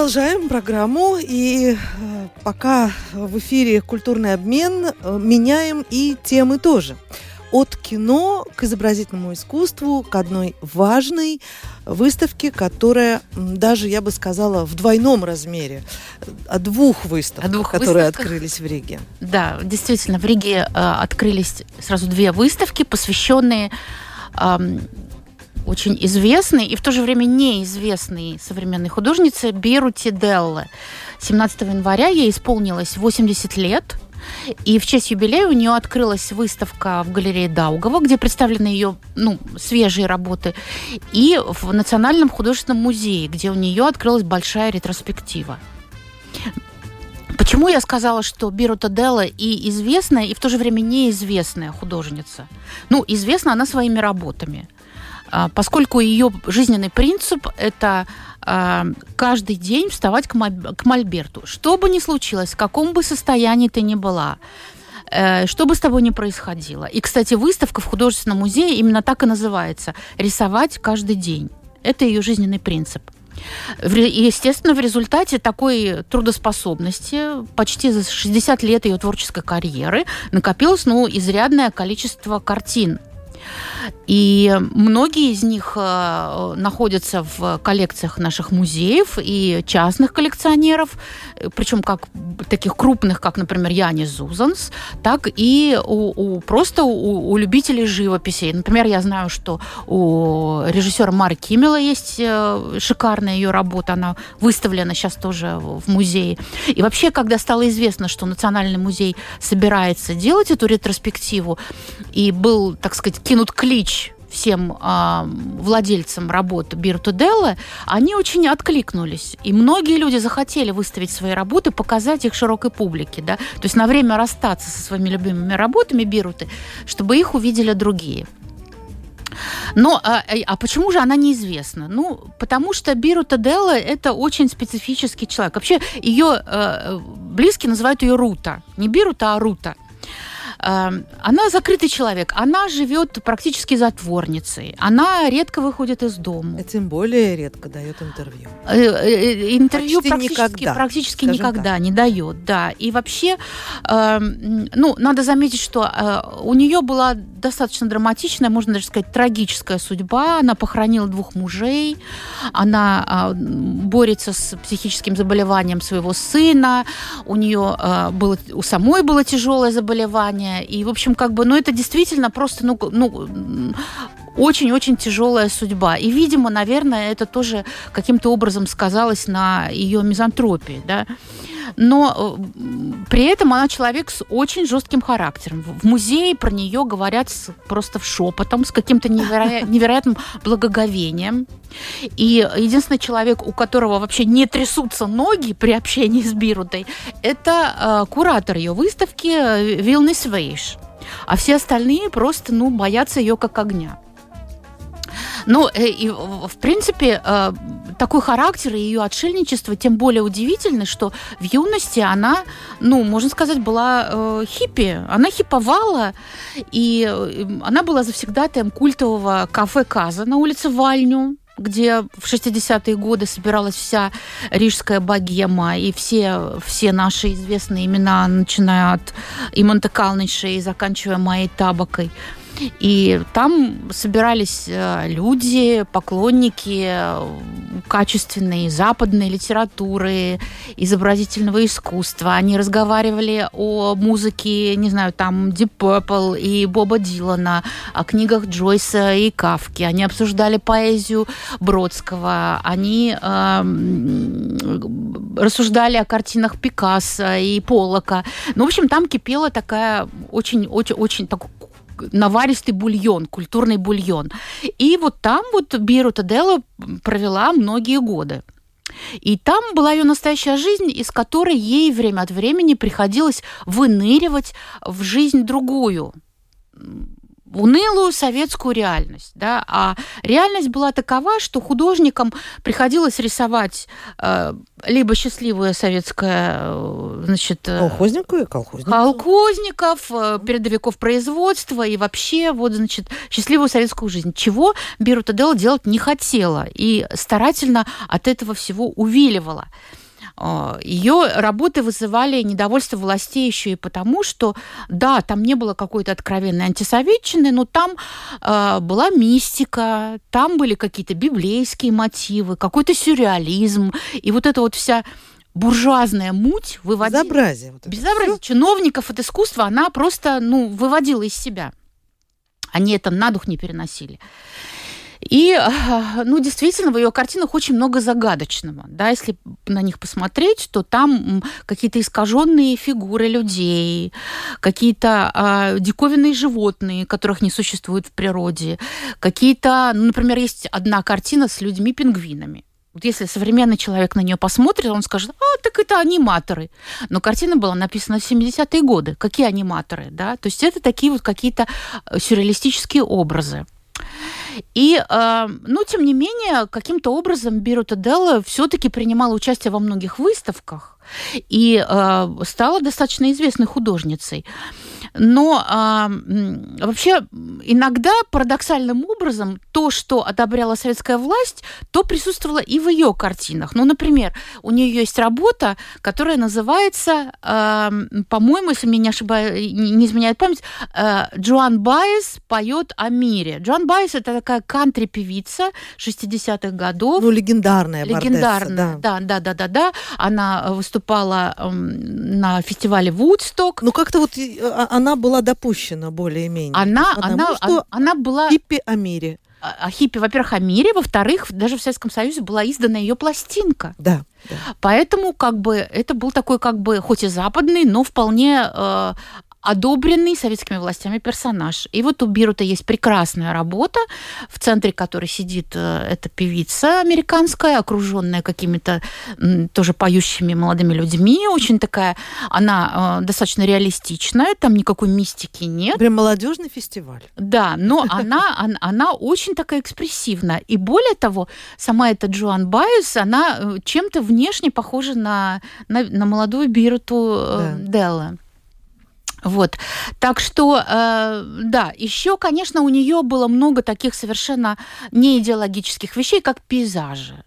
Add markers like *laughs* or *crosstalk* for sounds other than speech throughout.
продолжаем программу. И э, пока в эфире культурный обмен, э, меняем и темы тоже. От кино к изобразительному искусству, к одной важной выставке, которая даже, я бы сказала, в двойном размере. О двух выставках, о двух которые выставках. открылись в Риге. Да, действительно, в Риге э, открылись сразу две выставки, посвященные э, очень известной и в то же время неизвестной современной художнице Берути Делле. 17 января ей исполнилось 80 лет, и в честь юбилея у нее открылась выставка в галерее Даугова, где представлены ее ну, свежие работы, и в Национальном художественном музее, где у нее открылась большая ретроспектива. Почему я сказала, что Бирута Делла и известная, и в то же время неизвестная художница? Ну, известна она своими работами – поскольку ее жизненный принцип – это а, каждый день вставать к, мольберту. Что бы ни случилось, в каком бы состоянии ты ни была, э, что бы с тобой ни происходило. И, кстати, выставка в художественном музее именно так и называется – «Рисовать каждый день». Это ее жизненный принцип. Естественно, в результате такой трудоспособности, почти за 60 лет ее творческой карьеры, накопилось ну, изрядное количество картин и многие из них э, находятся в коллекциях наших музеев и частных коллекционеров, причем как таких крупных, как, например, Янис Зузанс, так и у, у просто у, у любителей живописи. Например, я знаю, что у режиссера Мары Кимела есть э, шикарная ее работа, она выставлена сейчас тоже в музее. И вообще, когда стало известно, что Национальный музей собирается делать эту ретроспективу, и был, так сказать, кинут клич всем э, владельцам работ Бирту Делла, они очень откликнулись. И многие люди захотели выставить свои работы, показать их широкой публике. Да? То есть на время расстаться со своими любимыми работами Бируты, чтобы их увидели другие. Но а, а почему же она неизвестна? Ну, потому что Бирута Делла это очень специфический человек. Вообще ее э, близкие называют ее Рута. Не Бирута, а Рута. Эм, она закрытый человек, она живет практически затворницей, она редко выходит из дома. И тем более редко дает интервью. Э, э, интервью Почти практически никогда, практически никогда так. не дает, да. И вообще, эм, ну, надо заметить, что э, у нее была достаточно драматичная, можно даже сказать, трагическая судьба. Она похоронила двух мужей, она борется с психическим заболеванием своего сына, у нее было, у самой было тяжелое заболевание. И, в общем, как бы, ну, это действительно просто, ну, ну очень-очень тяжелая судьба. И, видимо, наверное, это тоже каким-то образом сказалось на ее мизантропии, да. Но э, при этом она человек с очень жестким характером. В музее про нее говорят с, просто в шепотом, с каким-то неверо... *laughs* невероятным благоговением. И единственный человек, у которого вообще не трясутся ноги при общении с Бирутой, это э, куратор ее выставки э, Вилнис Вейш. А все остальные просто, ну, боятся ее как огня. Ну, э, и, в принципе, э, такой характер и ее отшельничество тем более удивительно, что в юности она, ну, можно сказать, была э, хиппи. Она хиповала, и она была завсегдатаем культового кафе Каза на улице Вальню где в 60-е годы собиралась вся рижская богема и все, все наши известные имена, начиная от Имонта Калнича и заканчивая Майей Табакой. И там собирались э, люди, поклонники э, качественной западной литературы, изобразительного искусства. Они разговаривали о музыке, не знаю, там Deep Purple и Боба Дилана, о книгах Джойса и Кавки. Они обсуждали поэзию Бродского. Они э, рассуждали о картинах Пикассо и Поллока. Ну, в общем, там кипела такая очень-очень-очень такой наваристый бульон, культурный бульон. И вот там вот Биру Таделла провела многие годы. И там была ее настоящая жизнь, из которой ей время от времени приходилось выныривать в жизнь другую унылую советскую реальность. Да? А реальность была такова, что художникам приходилось рисовать э, либо счастливое советское, э, значит... Э, колхозников и колхозников. Колхозников, э, передовиков производства и вообще, вот, значит, счастливую советскую жизнь. Чего Бирута Делла делать не хотела и старательно от этого всего увиливала. А, Ее работы вызывали недовольство властей еще и потому, что, да, там не было какой-то откровенной антисоветчины, но там э, была мистика, там были какие-то библейские мотивы, какой-то сюрреализм. И вот эта вот вся буржуазная муть выводила... Безобразие. Вот Безобразие. Все. Чиновников от искусства она просто, ну, выводила из себя. Они это на дух не переносили. И, ну, действительно, в ее картинах очень много загадочного. Да, если на них посмотреть, то там какие-то искаженные фигуры людей, какие-то э, диковинные животные, которых не существует в природе, какие-то, ну, например, есть одна картина с людьми-пингвинами. Вот если современный человек на нее посмотрит, он скажет, а, так это аниматоры. Но картина была написана в 70-е годы. Какие аниматоры, да? То есть это такие вот какие-то э, сюрреалистические образы. И, э, ну, тем не менее, каким-то образом Бирута Делла все-таки принимала участие во многих выставках и э, стала достаточно известной художницей. Но а, вообще иногда парадоксальным образом то, что одобряла советская власть, то присутствовало и в ее картинах. Ну, например, у нее есть работа, которая называется, а, по-моему, если меня не ошибаю, не изменяет память, а, Джоан Байес поет о мире. Джоан Байес это такая кантри-певица 60-х годов. Ну, легендарная Легендарная, да. да, да, да, да, да. Она выступала на фестивале Вудсток. Ну, как-то вот а, она была допущена более-менее. Она, она, она, она была... Хиппи о мире. О, о хиппи, во-первых, о мире, во-вторых, даже в Советском Союзе была издана ее пластинка. Да. да. Поэтому как бы это был такой как бы хоть и западный, но вполне э, одобренный советскими властями персонаж. И вот у Бирута есть прекрасная работа, в центре которой сидит э, эта певица американская, окруженная какими-то тоже поющими молодыми людьми. Очень такая, она э, достаточно реалистичная, там никакой мистики нет. Прям молодежный фестиваль. Да, но она, *laughs* она, она очень такая экспрессивная. И более того, сама эта Джоан Байес, она э, чем-то внешне похожа на, на, на молодую Бируту да. Делла. Вот. Так что, э, да, еще, конечно, у нее было много таких совершенно неидеологических вещей, как пейзажи.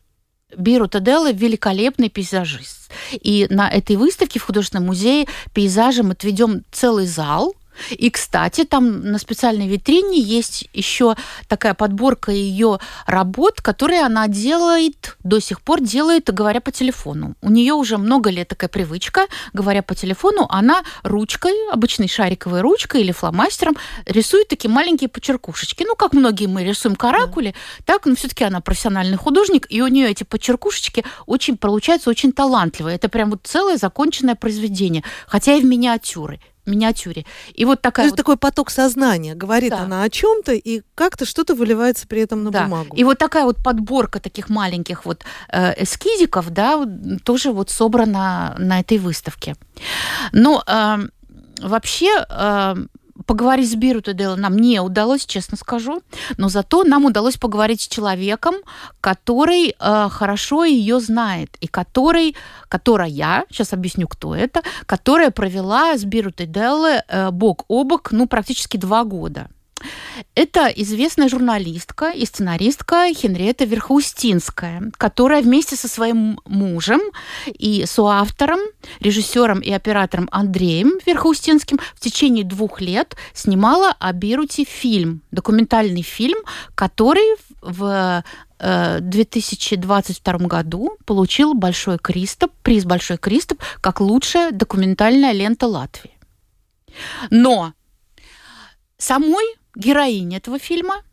Биру Таделла великолепный пейзажист. И на этой выставке в художественном музее пейзажем отведем целый зал – и, кстати, там на специальной витрине есть еще такая подборка ее работ, которые она делает, до сих пор делает, говоря по телефону. У нее уже много лет такая привычка, говоря по телефону, она ручкой, обычной шариковой ручкой или фломастером рисует такие маленькие почеркушечки. Ну, как многие мы рисуем каракули, mm. так, но все-таки она профессиональный художник, и у нее эти почеркушечки очень получаются очень талантливые. Это прям вот целое законченное произведение, хотя и в миниатюры миниатюре. И вот такая вот... такой поток сознания. Говорит да. она о чем-то, и как-то что-то выливается при этом на да. бумагу. И вот такая вот подборка таких маленьких вот э, эскизиков, да, тоже вот собрана на этой выставке. Но э, вообще э, поговорить с Бирутедело нам не удалось, честно скажу, но зато нам удалось поговорить с человеком, который э, хорошо ее знает и который, которая, сейчас объясню, кто это, которая провела с Бирутедело э, бок о бок, ну, практически два года. Это известная журналистка и сценаристка Хенриетта Верхоустинская, которая вместе со своим мужем и соавтором, режиссером и оператором Андреем Верхоустинским в течение двух лет снимала о Бируте фильм, документальный фильм, который в 2022 э, году получил Большой Кристоп, приз Большой Кристоп как лучшая документальная лента Латвии. Но самой героине этого фильма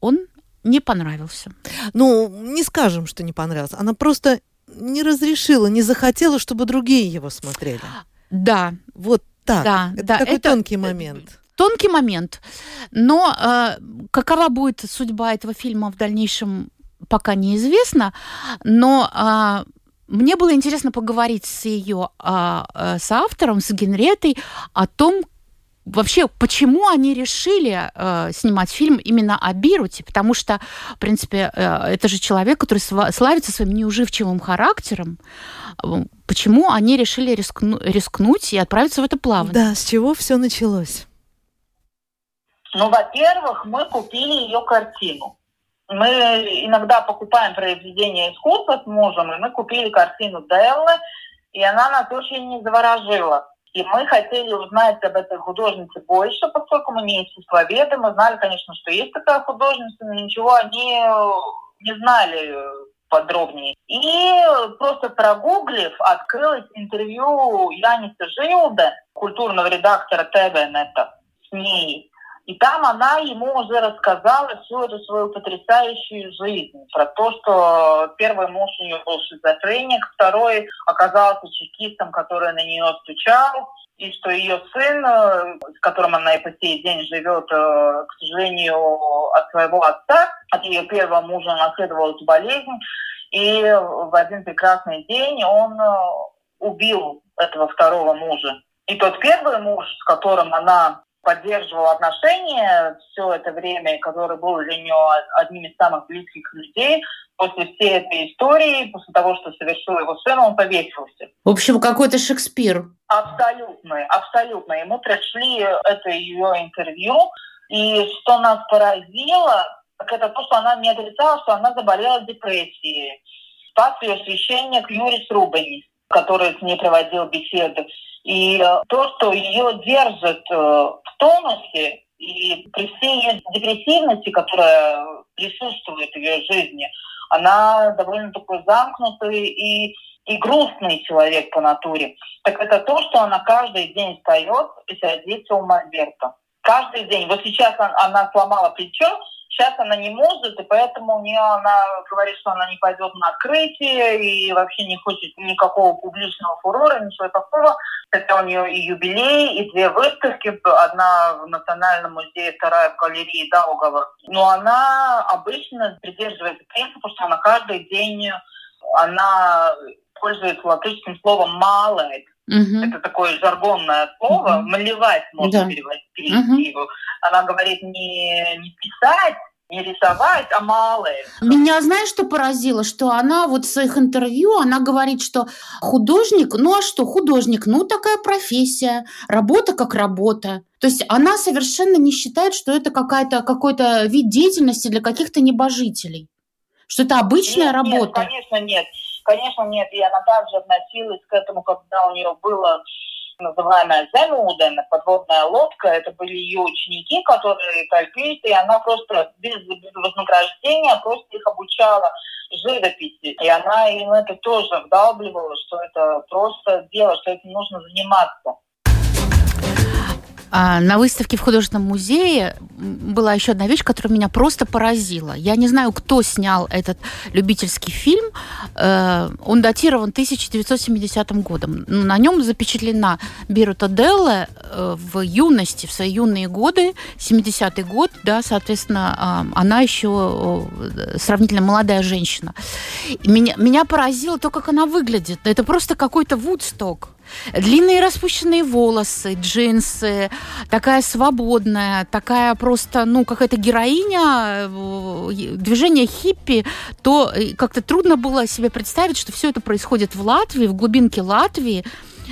он не понравился. Ну, не скажем, что не понравился. Она просто не разрешила, не захотела, чтобы другие его смотрели. Да. Вот так. Да, это да, такой это, тонкий момент. Тонкий момент. Но э, какова будет судьба этого фильма в дальнейшем, пока неизвестно. Но э, мне было интересно поговорить с ее э, с автором, с Генретой о том, вообще, почему они решили э, снимать фильм именно о Бируте? Потому что, в принципе, э, это же человек, который славится своим неуживчивым характером. Почему они решили рискну рискнуть и отправиться в это плавание? Да, с чего все началось? Ну, во-первых, мы купили ее картину. Мы иногда покупаем произведения искусства с мужем, и мы купили картину Деллы, и она нас очень заворожила. И мы хотели узнать об этой художнице больше, поскольку мы не искусствоведы. Мы знали, конечно, что есть такая художница, но ничего они не знали подробнее. И просто прогуглив, открылось интервью Яниса Жилда, культурного редактора ТВНета, с ней. И там она ему уже рассказала всю эту свою потрясающую жизнь. Про то, что первый муж у нее был шизофреник, второй оказался чекистом, который на нее стучал, и что ее сын, э, с которым она и по сей день живет, э, к сожалению, от своего отца, от ее первого мужа наследовал эту болезнь. И в один прекрасный день он э, убил этого второго мужа. И тот первый муж, с которым она поддерживал отношения все это время, который был для нее одним из самых близких людей. После всей этой истории, после того, что совершил его сын, он повесился. В общем, какой-то Шекспир. Абсолютно, абсолютно. И мы прочли это ее интервью, и что нас поразило, так это то, что она не отрицала, что она заболела депрессией. Спас ее священник Юрис Рубанис, который с ней проводил беседы. И э, то, что ее держит э, в тонусе, и при всей депрессивности, которая присутствует в ее жизни, она довольно такой замкнутый и, и грустный человек по натуре. Так это то, что она каждый день встает и садится у Мольберта. Каждый день. Вот сейчас она, она сломала плечо, Сейчас она не может, и поэтому у нее она говорит, что она не пойдет на открытие и вообще не хочет никакого публичного фурора, ничего такого. Хотя у нее и юбилей, и две выставки, одна в Национальном музее, вторая в галерее Даугава. Но она обычно придерживается принципа, что она каждый день она пользуется латышским словом «малает». Угу. Это такое жаргонное слово. Угу. Малевать можно да. перевести угу. Она говорит не, не писать, не рисовать, а малое. Меня знаешь, что поразило? Что она вот в своих интервью, она говорит, что художник, ну а что, художник, ну такая профессия, работа как работа. То есть она совершенно не считает, что это какая-то, какой-то вид деятельности для каких-то небожителей. Что это обычная нет, работа. Нет, конечно, нет. Конечно, нет. И она также относилась к этому, когда у нее было называемая Земуден, подводная лодка. Это были ее ученики, которые тальписты, и она просто без, без вознаграждения просто их обучала живописи. И она им это тоже вдалбливала, что это просто дело, что этим нужно заниматься. А, на выставке в художественном музее была еще одна вещь, которая меня просто поразила. Я не знаю, кто снял этот любительский фильм. Э, он датирован 1970 годом. На нем запечатлена Бирута Делла э, в юности, в свои юные годы, 70-й год, да, соответственно, а, она еще э, сравнительно молодая женщина. Меня, меня поразило то, как она выглядит. Это просто какой-то вудсток Длинные распущенные волосы, джинсы, такая свободная, такая просто, ну, какая-то героиня, э, движение хиппи, то э, как-то трудно было себе представить, что все это происходит в Латвии, в глубинке Латвии,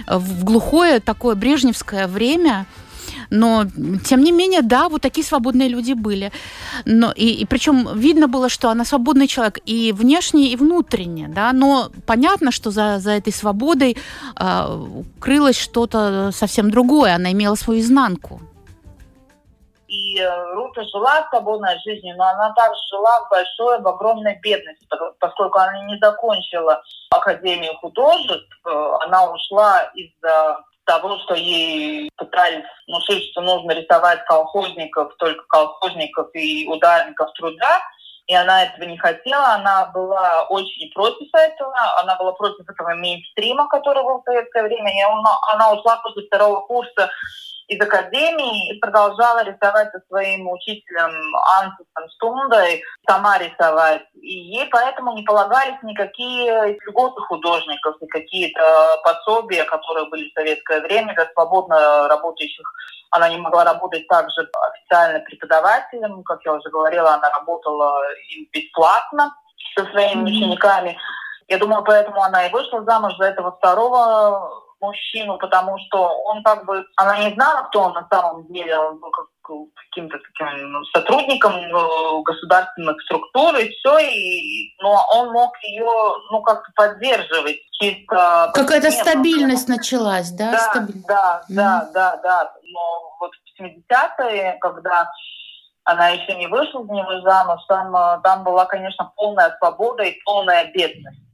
в глухое такое брежневское время – но, тем не менее, да, вот такие свободные люди были. Но, и, и причем видно было, что она свободный человек и внешне, и внутренне. Да? Но понятно, что за, за этой свободой э, крылось что-то совсем другое. Она имела свою изнанку. И э, Рута жила свободной жизнью, но она также жила в большой, в огромной бедности, поскольку она не закончила Академию художеств, э, она ушла из-за того, что ей пытались внушить, что нужно рисовать колхозников, только колхозников и ударников труда, и она этого не хотела, она была очень против этого, она была против этого мейнстрима, который был в советское время, и она, она ушла после второго курса из академии и продолжала рисовать со своим учителем Ансусом Стундой, сама рисовать. И ей поэтому не полагались никакие льготы художников, и какие-то пособия, которые были в советское время для свободно работающих. Она не могла работать также официально преподавателем, как я уже говорила, она работала им бесплатно со своими mm-hmm. учениками. Я думаю, поэтому она и вышла замуж за этого второго мужчину, потому что он как бы, она не знала, кто он на самом деле, он был как каким-то таким ну, сотрудником э, государственных структур и все, и, но он мог ее, ну, как-то поддерживать чисто... Какая-то стабильность началась, да? Да, Стабиль... да, mm-hmm. да, да, да. Но вот в 70-е, когда она еще не вышла за него замуж, там, э, там была, конечно, полная свобода и полная бедность.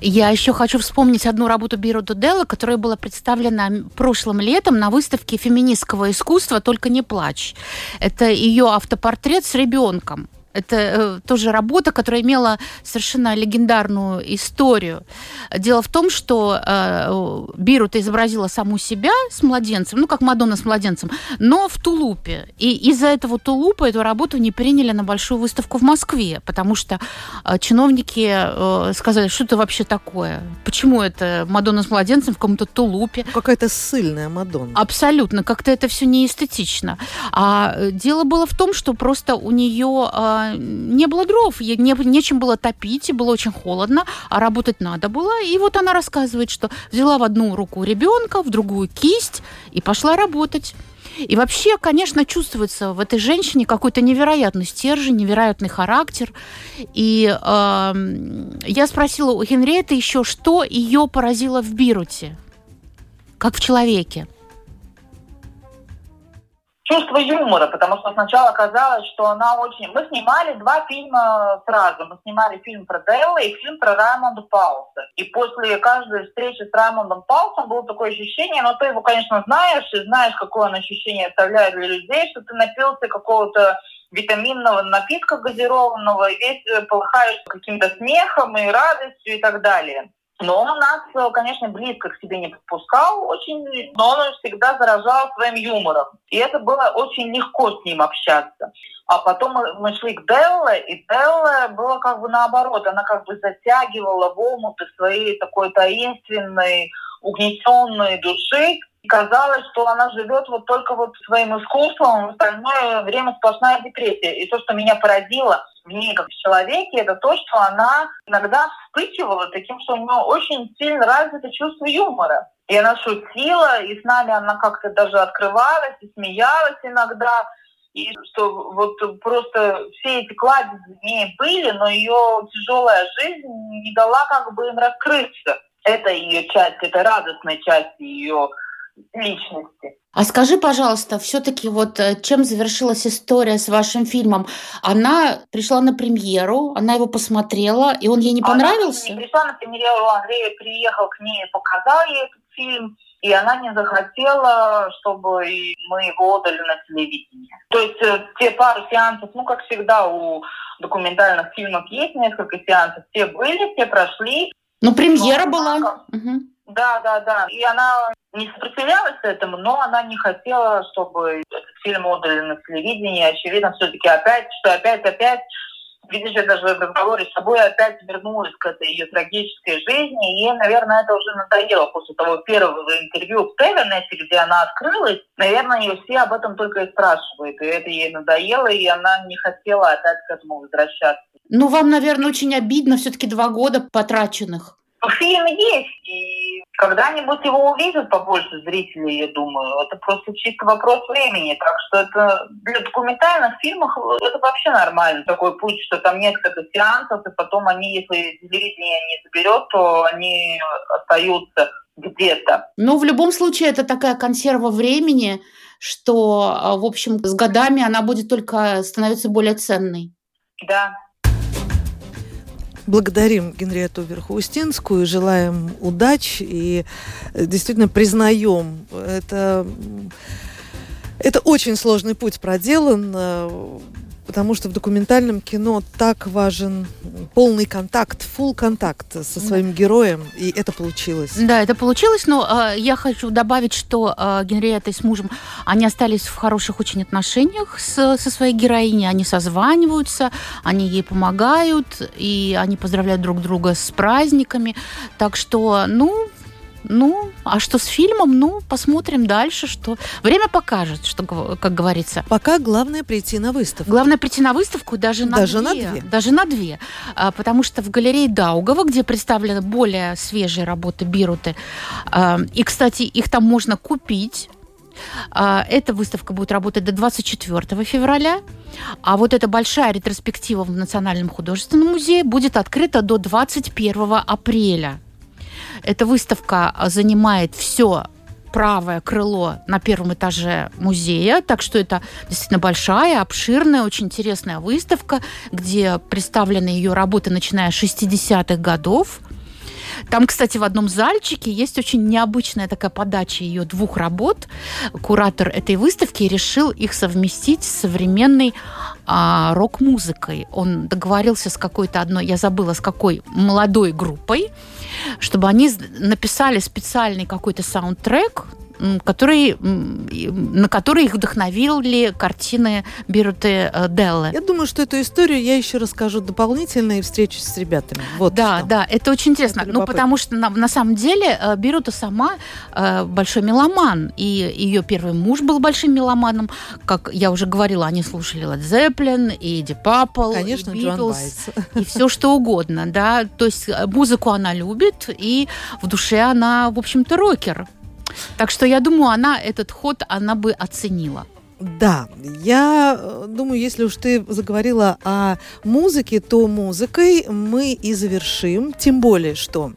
Я еще хочу вспомнить одну работу Биро Дуделла, которая была представлена прошлым летом на выставке феминистского искусства «Только не плачь». Это ее автопортрет с ребенком. Это э, тоже работа, которая имела совершенно легендарную историю. Дело в том, что э, Бирута изобразила саму себя с младенцем, ну, как Мадонна с младенцем, но в тулупе. И из-за этого тулупа эту работу не приняли на большую выставку в Москве, потому что э, чиновники сказали, что это вообще такое? Почему это Мадонна с младенцем в каком-то тулупе? Какая-то ссыльная Мадонна. Абсолютно. Как-то это все неэстетично. А дело было в том, что просто у нее не было дров, не, нечем было топить, и было очень холодно, а работать надо было. И вот она рассказывает, что взяла в одну руку ребенка, в другую кисть и пошла работать. И вообще, конечно, чувствуется в этой женщине какой-то невероятный стержень, невероятный характер. И э, я спросила у Хенриеты еще, что ее поразило в Бируте, как в человеке чувство юмора, потому что сначала казалось, что она очень... Мы снимали два фильма сразу. Мы снимали фильм про Делла и фильм про Раймонда Пауса. И после каждой встречи с Раймондом Паусом было такое ощущение, но ты его, конечно, знаешь, и знаешь, какое он ощущение оставляет для людей, что ты напился какого-то витаминного напитка газированного, и весь полыхаешь каким-то смехом и радостью и так далее. Но он нас, э, конечно, близко к себе не подпускал очень, но он всегда заражал своим юмором. И это было очень легко с ним общаться. А потом мы, шли к Делле, и Делле было как бы наоборот. Она как бы затягивала в омуты своей такой таинственной, угнетенной души. И казалось, что она живет вот только вот своим искусством, в остальное время сплошная депрессия. И то, что меня поразило – в ней как в человеке, это то, что она иногда вспыхивала таким, что у нее очень сильно развито чувство юмора. И она шутила, и с нами она как-то даже открывалась и смеялась иногда. И что вот просто все эти кладезы в ней были, но ее тяжелая жизнь не дала как бы им раскрыться. Это ее часть, это радостная часть ее личности. А скажи, пожалуйста, все-таки вот э, чем завершилась история с вашим фильмом? Она пришла на премьеру, она его посмотрела, и он ей не понравился? Она не пришла на премьеру, Андрей приехал к ней, показал ей этот фильм, и она не захотела, чтобы мы его отдали на телевидение. То есть э, те пару сеансов, ну, как всегда, у документальных фильмов есть несколько сеансов, все были, все прошли. Ну, премьера но, была. Угу. Да, да, да. И она не сопротивлялась этому, но она не хотела, чтобы этот фильм отдали на телевидение. Очевидно, все-таки опять, что опять-опять видишь, я даже в разговоре с собой опять вернулась к этой ее трагической жизни, и ей, наверное, это уже надоело после того первого интервью в Теленете, где она открылась. Наверное, ее все об этом только и спрашивают, и это ей надоело, и она не хотела опять к этому возвращаться. Ну, вам, наверное, очень обидно все-таки два года потраченных. Фильм есть, и когда-нибудь его увидят побольше зрителей, я думаю. Это просто чисто вопрос времени. Так что это для документальных фильмов это вообще нормально. Такой путь, что там несколько сеансов, и потом они, если телевидение не заберет, то они остаются где-то. Ну, в любом случае, это такая консерва времени, что, в общем, с годами она будет только становиться более ценной. Да, благодарим Генриету Верхоустинскую, желаем удачи и э, действительно признаем, это, это очень сложный путь проделан. Потому что в документальном кино так важен полный контакт, full контакт со своим героем, и это получилось. Да, это получилось, но э, я хочу добавить, что э, Генриетта с мужем, они остались в хороших очень отношениях с, со своей героиней, они созваниваются, они ей помогают, и они поздравляют друг друга с праздниками, так что, ну, ну, а что с фильмом? Ну, посмотрим дальше, что время покажет, что, как говорится. Пока главное прийти на выставку. Главное прийти на выставку даже на даже две. На две. Даже на две. А, потому что в галерее Даугова, где представлены более свежие работы Бируты, а, и, кстати, их там можно купить, а, эта выставка будет работать до 24 февраля, а вот эта большая ретроспектива в Национальном художественном музее будет открыта до 21 апреля. Эта выставка занимает все правое крыло на первом этаже музея, так что это действительно большая, обширная, очень интересная выставка, где представлены ее работы, начиная с 60-х годов. Там, кстати, в одном зальчике есть очень необычная такая подача ее двух работ. Куратор этой выставки решил их совместить с современной а, рок-музыкой. Он договорился с какой-то одной, я забыла, с какой молодой группой, чтобы они написали специальный какой-то саундтрек, который, на который их вдохновили картины Бируты э, Деллы. Я думаю, что эту историю я еще расскажу дополнительно и встречусь с ребятами. Вот да, что. да, это очень интересно. Это ну, потому что на, на самом деле э, Бирута сама э, большой меломан, и ее первый муж был большим меломаном. Как я уже говорила, они слушали Led Zeppelin, и Deep Purple, Конечно, и Beatles, и все что угодно, да. То есть музыку она любит, и в душе она, в общем-то, рокер. Так что я думаю, она этот ход она бы оценила. Да, я э, думаю, если уж ты заговорила о музыке, то музыкой мы и завершим. Тем более, что